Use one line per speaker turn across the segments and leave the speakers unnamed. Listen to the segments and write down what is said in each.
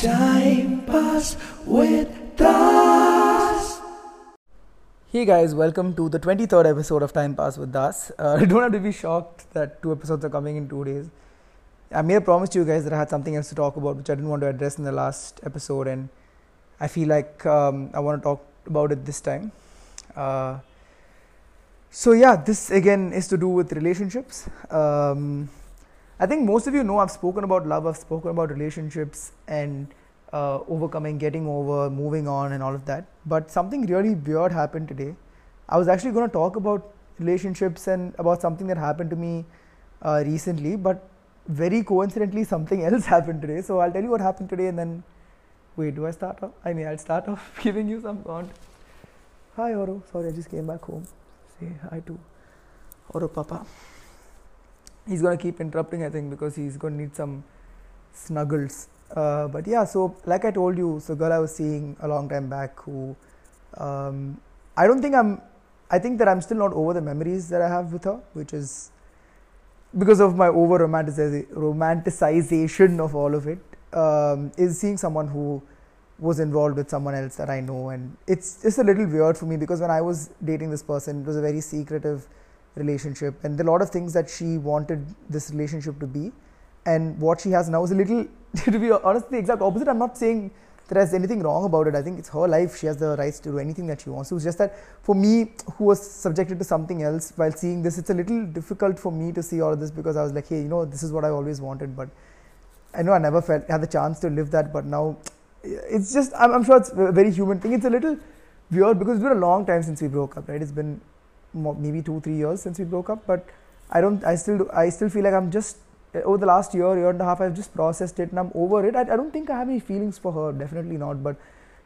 Timepass with Das.
Hey guys, welcome to the 23rd episode of Timepass with Das. Uh, you don't have to be shocked that two episodes are coming in two days. I made a promise to you guys that I had something else to talk about, which I didn't want to address in the last episode, and I feel like um, I want to talk about it this time. Uh, so yeah, this again is to do with relationships. Um, I think most of you know I've spoken about love, I've spoken about relationships and uh, overcoming, getting over, moving on, and all of that. But something really weird happened today. I was actually going to talk about relationships and about something that happened to me uh, recently, but very coincidentally, something else happened today. So I'll tell you what happened today and then. Wait, do I start off? I mean, I'll start off giving you some content. Hi, Oro. Sorry, I just came back home. Say hi to Oro Papa. He's gonna keep interrupting, I think, because he's gonna need some snuggles. Uh, but yeah, so like I told you, so girl I was seeing a long time back who um, I don't think I'm. I think that I'm still not over the memories that I have with her, which is because of my over romanticization of all of it. Um, is seeing someone who was involved with someone else that I know, and it's just a little weird for me because when I was dating this person, it was a very secretive relationship, and a lot of things that she wanted this relationship to be, and what she has now is a little, to be honest, the exact opposite. I'm not saying there's anything wrong about it. I think it's her life. She has the rights to do anything that she wants. It was just that for me, who was subjected to something else while seeing this, it's a little difficult for me to see all of this because I was like, hey, you know, this is what I always wanted, but I know I never felt had the chance to live that, but now it's just I'm, I'm, sure it's a very human thing. It's a little weird because it's been a long time since we broke up, right? It's been maybe two three years since we broke up, but I don't. I still I still feel like I'm just over the last year year and a half. I've just processed it and I'm over it. I, I don't think I have any feelings for her. Definitely not. But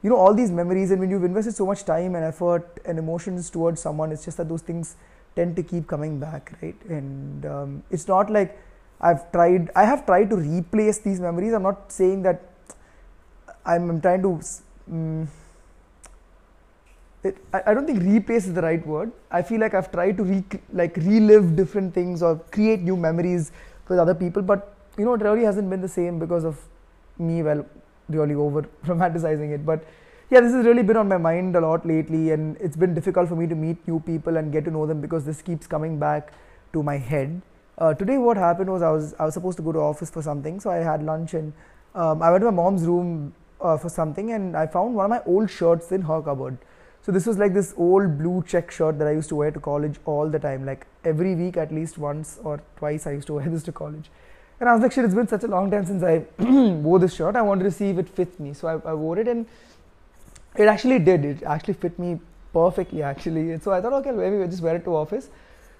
you know all these memories and when you've invested so much time and effort and emotions towards someone, it's just that those things tend to keep coming back, right? And um, it's not like I've tried. I have tried to replace these memories. I'm not saying that I'm, I'm trying to. Um, I, don't think replace is the right word. I feel like I've tried to re, like relive different things or create new memories with other people, but you know it really hasn't been the same because of me. Well, really over romanticizing it, but yeah, this has really been on my mind a lot lately, and it's been difficult for me to meet new people and get to know them because this keeps coming back to my head. Uh, today, what happened was I was I was supposed to go to office for something, so I had lunch and um, I went to my mom's room uh, for something and I found one of my old shirts in her cupboard. So this was like this old blue check shirt that I used to wear to college all the time. Like every week, at least once or twice, I used to wear this to college. And I was like, shit, it's been such a long time since I wore this shirt. I wanted to see if it fits me. So I, I wore it and it actually did. It actually fit me perfectly, actually. And so I thought, okay, maybe we'll just wear it to office.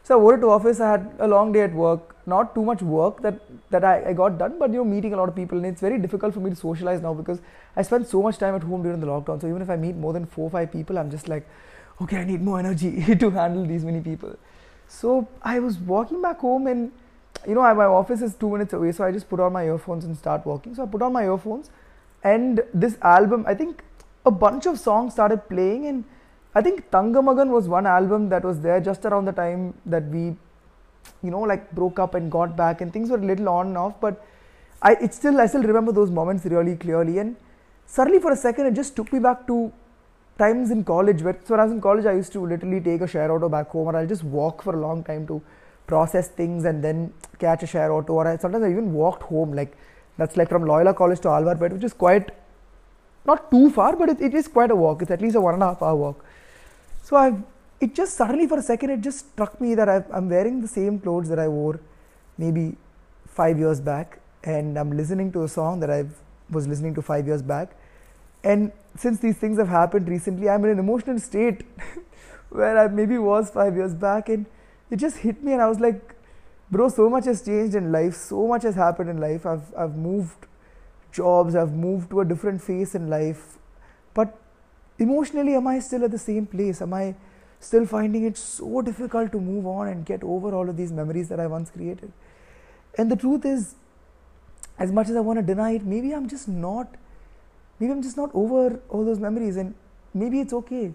So I wore it to office. I had a long day at work. Not too much work that that I, I got done, but you know, meeting a lot of people, and it's very difficult for me to socialize now because I spent so much time at home during the lockdown. So even if I meet more than four, or five people, I'm just like, okay, I need more energy to handle these many people. So I was walking back home, and you know, I, my office is two minutes away, so I just put on my earphones and start walking. So I put on my earphones, and this album, I think a bunch of songs started playing, and I think Thangamagan was one album that was there just around the time that we, you know, like broke up and got back, and things were a little on and off. But I, it still, I still remember those moments really clearly. And suddenly, for a second, it just took me back to times in college. Where, so when I was in college, I used to literally take a share auto back home, or I'll just walk for a long time to process things and then catch a share auto. Or I, sometimes I even walked home. Like that's like from Loyola College to Alwarpet, which is quite not too far, but it, it is quite a walk. It's at least a one and a half hour walk. So I, it just suddenly for a second it just struck me that i am wearing the same clothes that I wore maybe five years back, and I'm listening to a song that I was listening to five years back, and since these things have happened recently, I'm in an emotional state where I maybe was five years back, and it just hit me, and I was like, bro, so much has changed in life, so much has happened in life. I've I've moved jobs, I've moved to a different phase in life, but emotionally am i still at the same place? Am i still finding it so difficult to move on and get over all of these memories that i once created? And the truth is as much as i want to deny it maybe i'm just not maybe i'm just not over all those memories and maybe it's okay.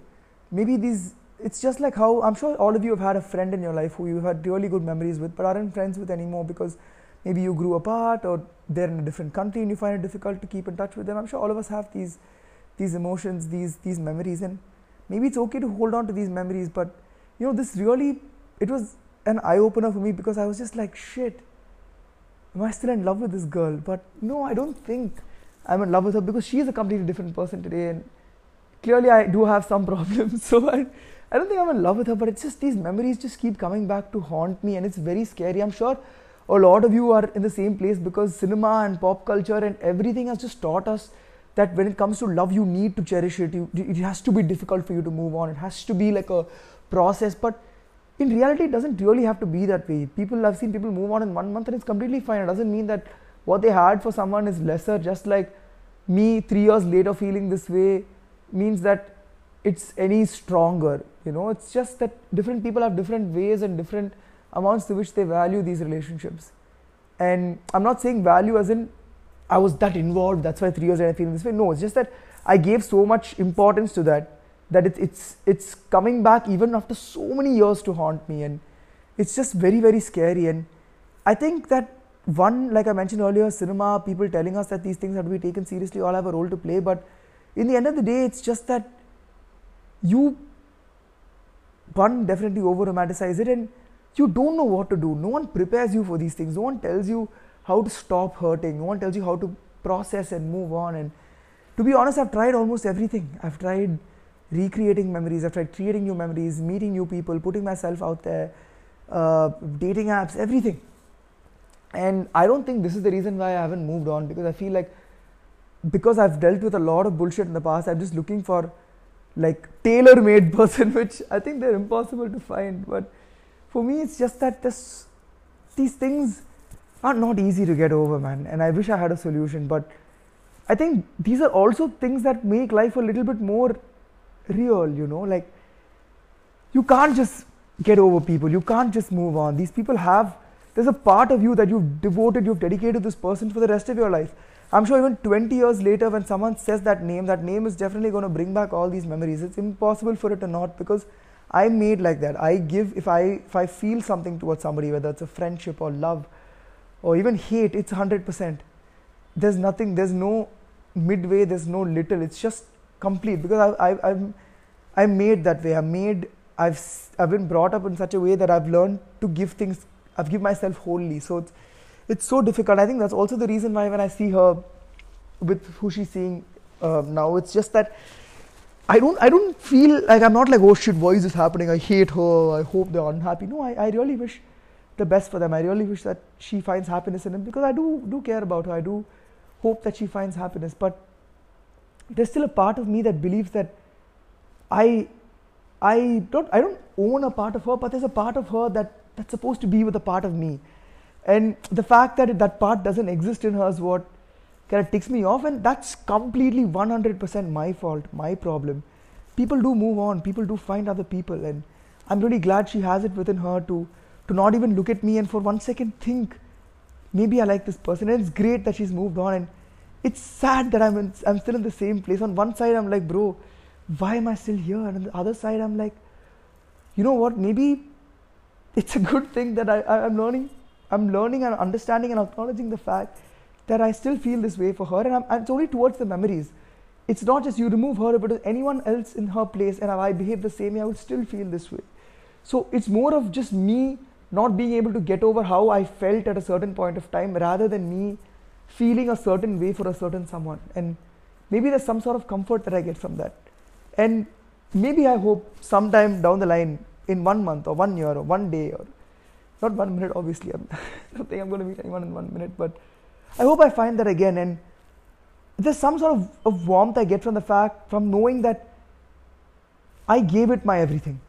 Maybe these it's just like how i'm sure all of you have had a friend in your life who you had really good memories with but aren't friends with anymore because maybe you grew apart or they're in a different country and you find it difficult to keep in touch with them. I'm sure all of us have these these emotions these these memories and maybe it's okay to hold on to these memories but you know this really it was an eye opener for me because i was just like shit am i still in love with this girl? But no i don't think i'm in love with her because she is a completely different person today and clearly i do have some problems. So i I don't think I'm in love with her, but it's just these memories just keep coming back to haunt me, and it's very scary. I'm sure a lot of you are in the same place because cinema and pop culture and everything has just taught us that when it comes to love, you need to cherish it. You, it has to be difficult for you to move on. It has to be like a process, but in reality, it doesn't really have to be that way. People I've seen people move on in one month, and it's completely fine. It doesn't mean that what they had for someone is lesser. Just like me, three years later, feeling this way means that it's any stronger you know it's just that different people have different ways and different amounts to which they value these relationships and i'm not saying value as in i was that involved that's why three years later i feel this way. No it's just that i gave so much importance to that that it, it's it's coming back even after so many years to haunt me and it's just very very scary. And i think that one like i mentioned earlier cinema people telling us that these things have to be taken seriously all have a role to play but in the end of the day it's just that you one definitely over romanticize it and you don't know what to do. No one prepares you for these things. No one tells you how to stop hurting. No one tells you how to process and move on. And to be honest i've tried almost everything. I've tried recreating memories. I've tried creating new memories meeting new people putting myself out there uh, dating apps everything. And i don't think this is the reason why i haven't moved on because i feel like because i've dealt with a lot of bullshit in the past i'm just looking for like tailor made person which i think they're impossible to find. But for me it's just that this these things are not easy to get over man. And i wish i had a solution but i think these are also things that make life a little bit more real you know? Like you can't just get over people. You can't just move on. These people have there's a part of you that you've devoted you've dedicated this person for the rest of your life. I'm sure even 20 years later, when someone says that name, that name is definitely going to bring back all these memories. It's impossible for it to not because I'm made like that. I give if I if I feel something towards somebody, whether it's a friendship or love or even hate, it's 100%. There's nothing. There's no midway. There's no little. It's just complete because I, I, I'm I'm made that way. I'm made. I've I've been brought up in such a way that I've learned to give things. I've given myself wholly. So it's it's so difficult. I think that's also the reason why when I see her with who she's seeing uh, now, it's just that I don't I don't feel like I'm not like oh shit, why is this happening? I hate her. I hope they're unhappy. No, I, I really wish the best for them. I really wish that she finds happiness in him because I do do care about her. I do hope that she finds happiness. But there's still a part of me that believes that I I don't I don't own a part of her, but there's a part of her that that's supposed to be with a part of me and the fact that that part doesn't exist in her is what kind of ticks me off and that's completely 100% my fault my problem people do move on people do find other people and i'm really glad she has it within her to to not even look at me and for one second think maybe i like this person and it's great that she's moved on and it's sad that i'm in, i'm still in the same place on one side i'm like bro why am i still here and on the other side i'm like you know what maybe it's a good thing that I, i'm learning I'm learning and understanding and acknowledging the fact that I still feel this way for her, and, and, it's only towards the memories. It's not just you remove her, but anyone else in her place, and I behave the same way, I would still feel this way. So it's more of just me not being able to get over how I felt at a certain point of time, rather than me feeling a certain way for a certain someone. And maybe there's some sort of comfort that I get from that. And maybe I hope sometime down the line, in one month or one year or one day or not one minute, obviously. I'm, I don't think I'm going to meet anyone in one minute, but I hope I find that again. And there's some sort of, of warmth I get from the fact, from knowing that I gave it my everything.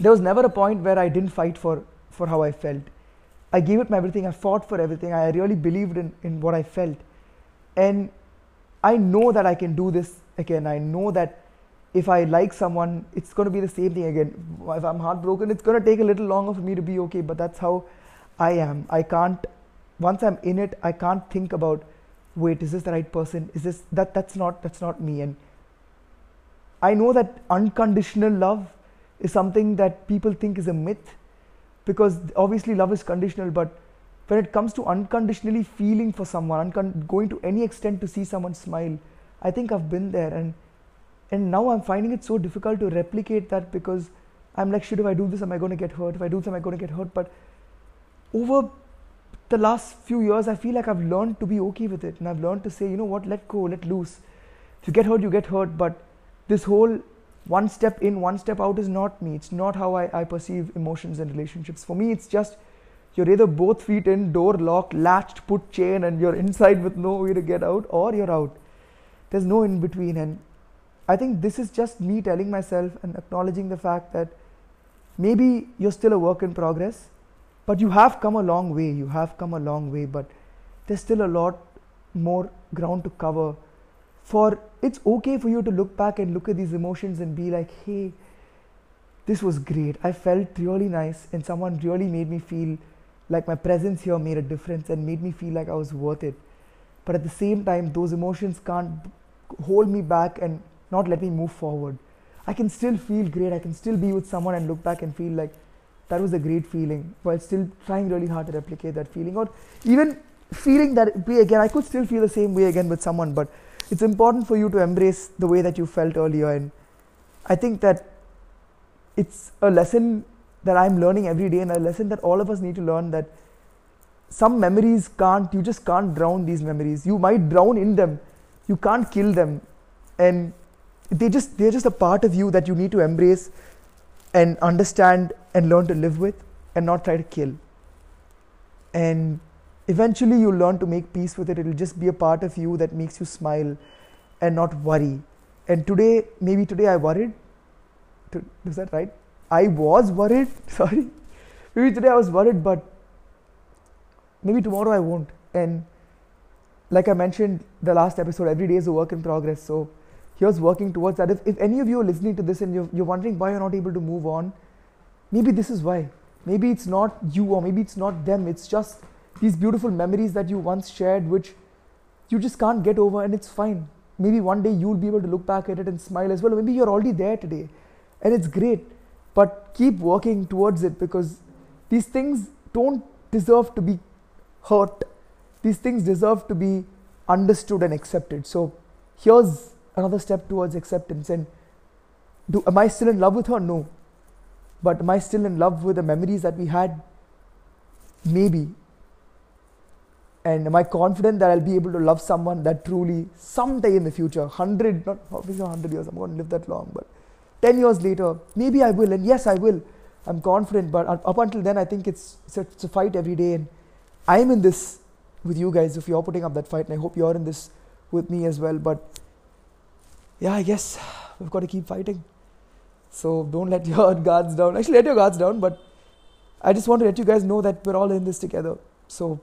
There was never a point where I didn't fight for, for how I felt. I gave it my everything. I fought for everything. I really believed in, in what I felt. And I know that I can do this again. I know that if I like someone, it's going to be the same thing again. If I'm heartbroken, it's going to take a little longer for me to be okay, but that's how I am. I can't, once I'm in it, I can't think about, wait, is this the right person? Is this, that, that's not, that's not me. And I know that unconditional love is something that people think is a myth because obviously love is conditional, but when it comes to unconditionally feeling for someone, uncon- going to any extent to see someone smile, I think I've been there, and and now I'm finding it so difficult to replicate that because I'm like, shit, if I do this, am I going to get hurt? If I do this, am I going to get hurt? But over the last few years, I feel like I've learned to be okay with it, and I've learned to say, you know what, let go, let loose. If you get hurt, you get hurt, but this whole one step in, one step out is not me. It's not how I, I perceive emotions and relationships. For me, it's just you're either both feet in, door locked, latched, put chain, and you're inside with no way to get out, or you're out. There's no in between. And I think this is just me telling myself and acknowledging the fact that maybe you're still a work in progress, but you have come a long way. You have come a long way, but there's still a lot more ground to cover. For it's okay for you to look back and look at these emotions and be like, hey, this was great. I felt really nice, and someone really made me feel like my presence here made a difference and made me feel like I was worth it. But at the same time, those emotions can't hold me back and not let me move forward. I can still feel great. I can still be with someone and look back and feel like that was a great feeling while still trying really hard to replicate that feeling or even feeling that way again. I could still feel the same way again with someone, but it's important for you to embrace the way that you felt earlier. And I think that it's a lesson that I'm learning every day and a lesson that all of us need to learn that some memories can't, you just can't drown these memories. You might drown in them, you can't kill them. And they just they're just a part of you that you need to embrace and understand and learn to live with and not try to kill. And eventually you'll learn to make peace with it. It'll just be a part of you that makes you smile and not worry. And today, maybe today I worried. Is that right? I was worried. Sorry. Maybe today I was worried, but maybe tomorrow I won't. And like I mentioned the last episode, every day is a work in progress. So here's working towards that. If, if any of you are listening to this and you're, you're wondering why you're not able to move on, maybe this is why. Maybe it's not you or maybe it's not them. It's just these beautiful memories that you once shared, which you just can't get over, and it's fine. Maybe one day you'll be able to look back at it and smile as well. Maybe you're already there today, and it's great. But keep working towards it because these things don't deserve to be hurt. These things deserve to be understood and accepted. So here's another step towards acceptance. And do, am I still in love with her? No. But am I still in love with the memories that we had? Maybe. And am I confident that I'll be able to love someone that truly someday in the future, 100, not obviously 100 years, I'm going to live that long, but 10 years later, maybe I will. And yes, I will. I'm confident. But up until then, I think it's, it's, a, it's a fight every day. And I'm in this with you guys if you're putting up that fight. And I hope you're in this with me as well. But yeah, I guess we've got to keep fighting. So don't let your guards down. Actually, let your guards down. But I just want to let you guys know that we're all in this together. So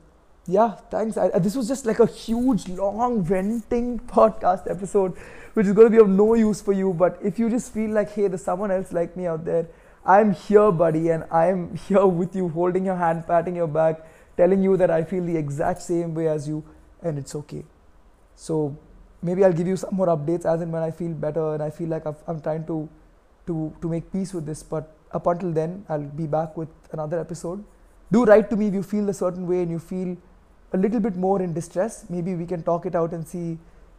yeah, thanks. I, this was just like a huge, long, venting podcast episode, which is going to be of no use for you. But if you just feel like, hey, there's someone else like me out there, I'm here, buddy, and I'm here with you, holding your hand, patting your back, telling you that I feel the exact same way as you, and it's okay. So maybe I'll give you some more updates as and when I feel better and I feel like i am trying to, to, to make peace with this. But up until then, I'll be back with another episode. Do write to me if you feel a certain way and you feel a little bit more in distress, maybe we can talk it out and see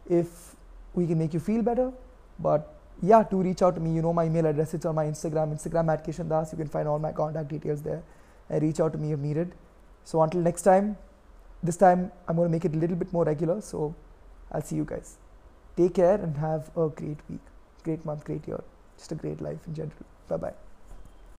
if we can make you feel better. But yeah, to reach out to me, you know my email address, it's on my Instagram, Instagram at Kishen Das. You can find all my contact details there and reach out to me if needed. So until next time, this time I'm going to make it a little bit more regular. So I'll see you guys. Take care and have a great week, great month, great year, just a great life in general. Bye bye.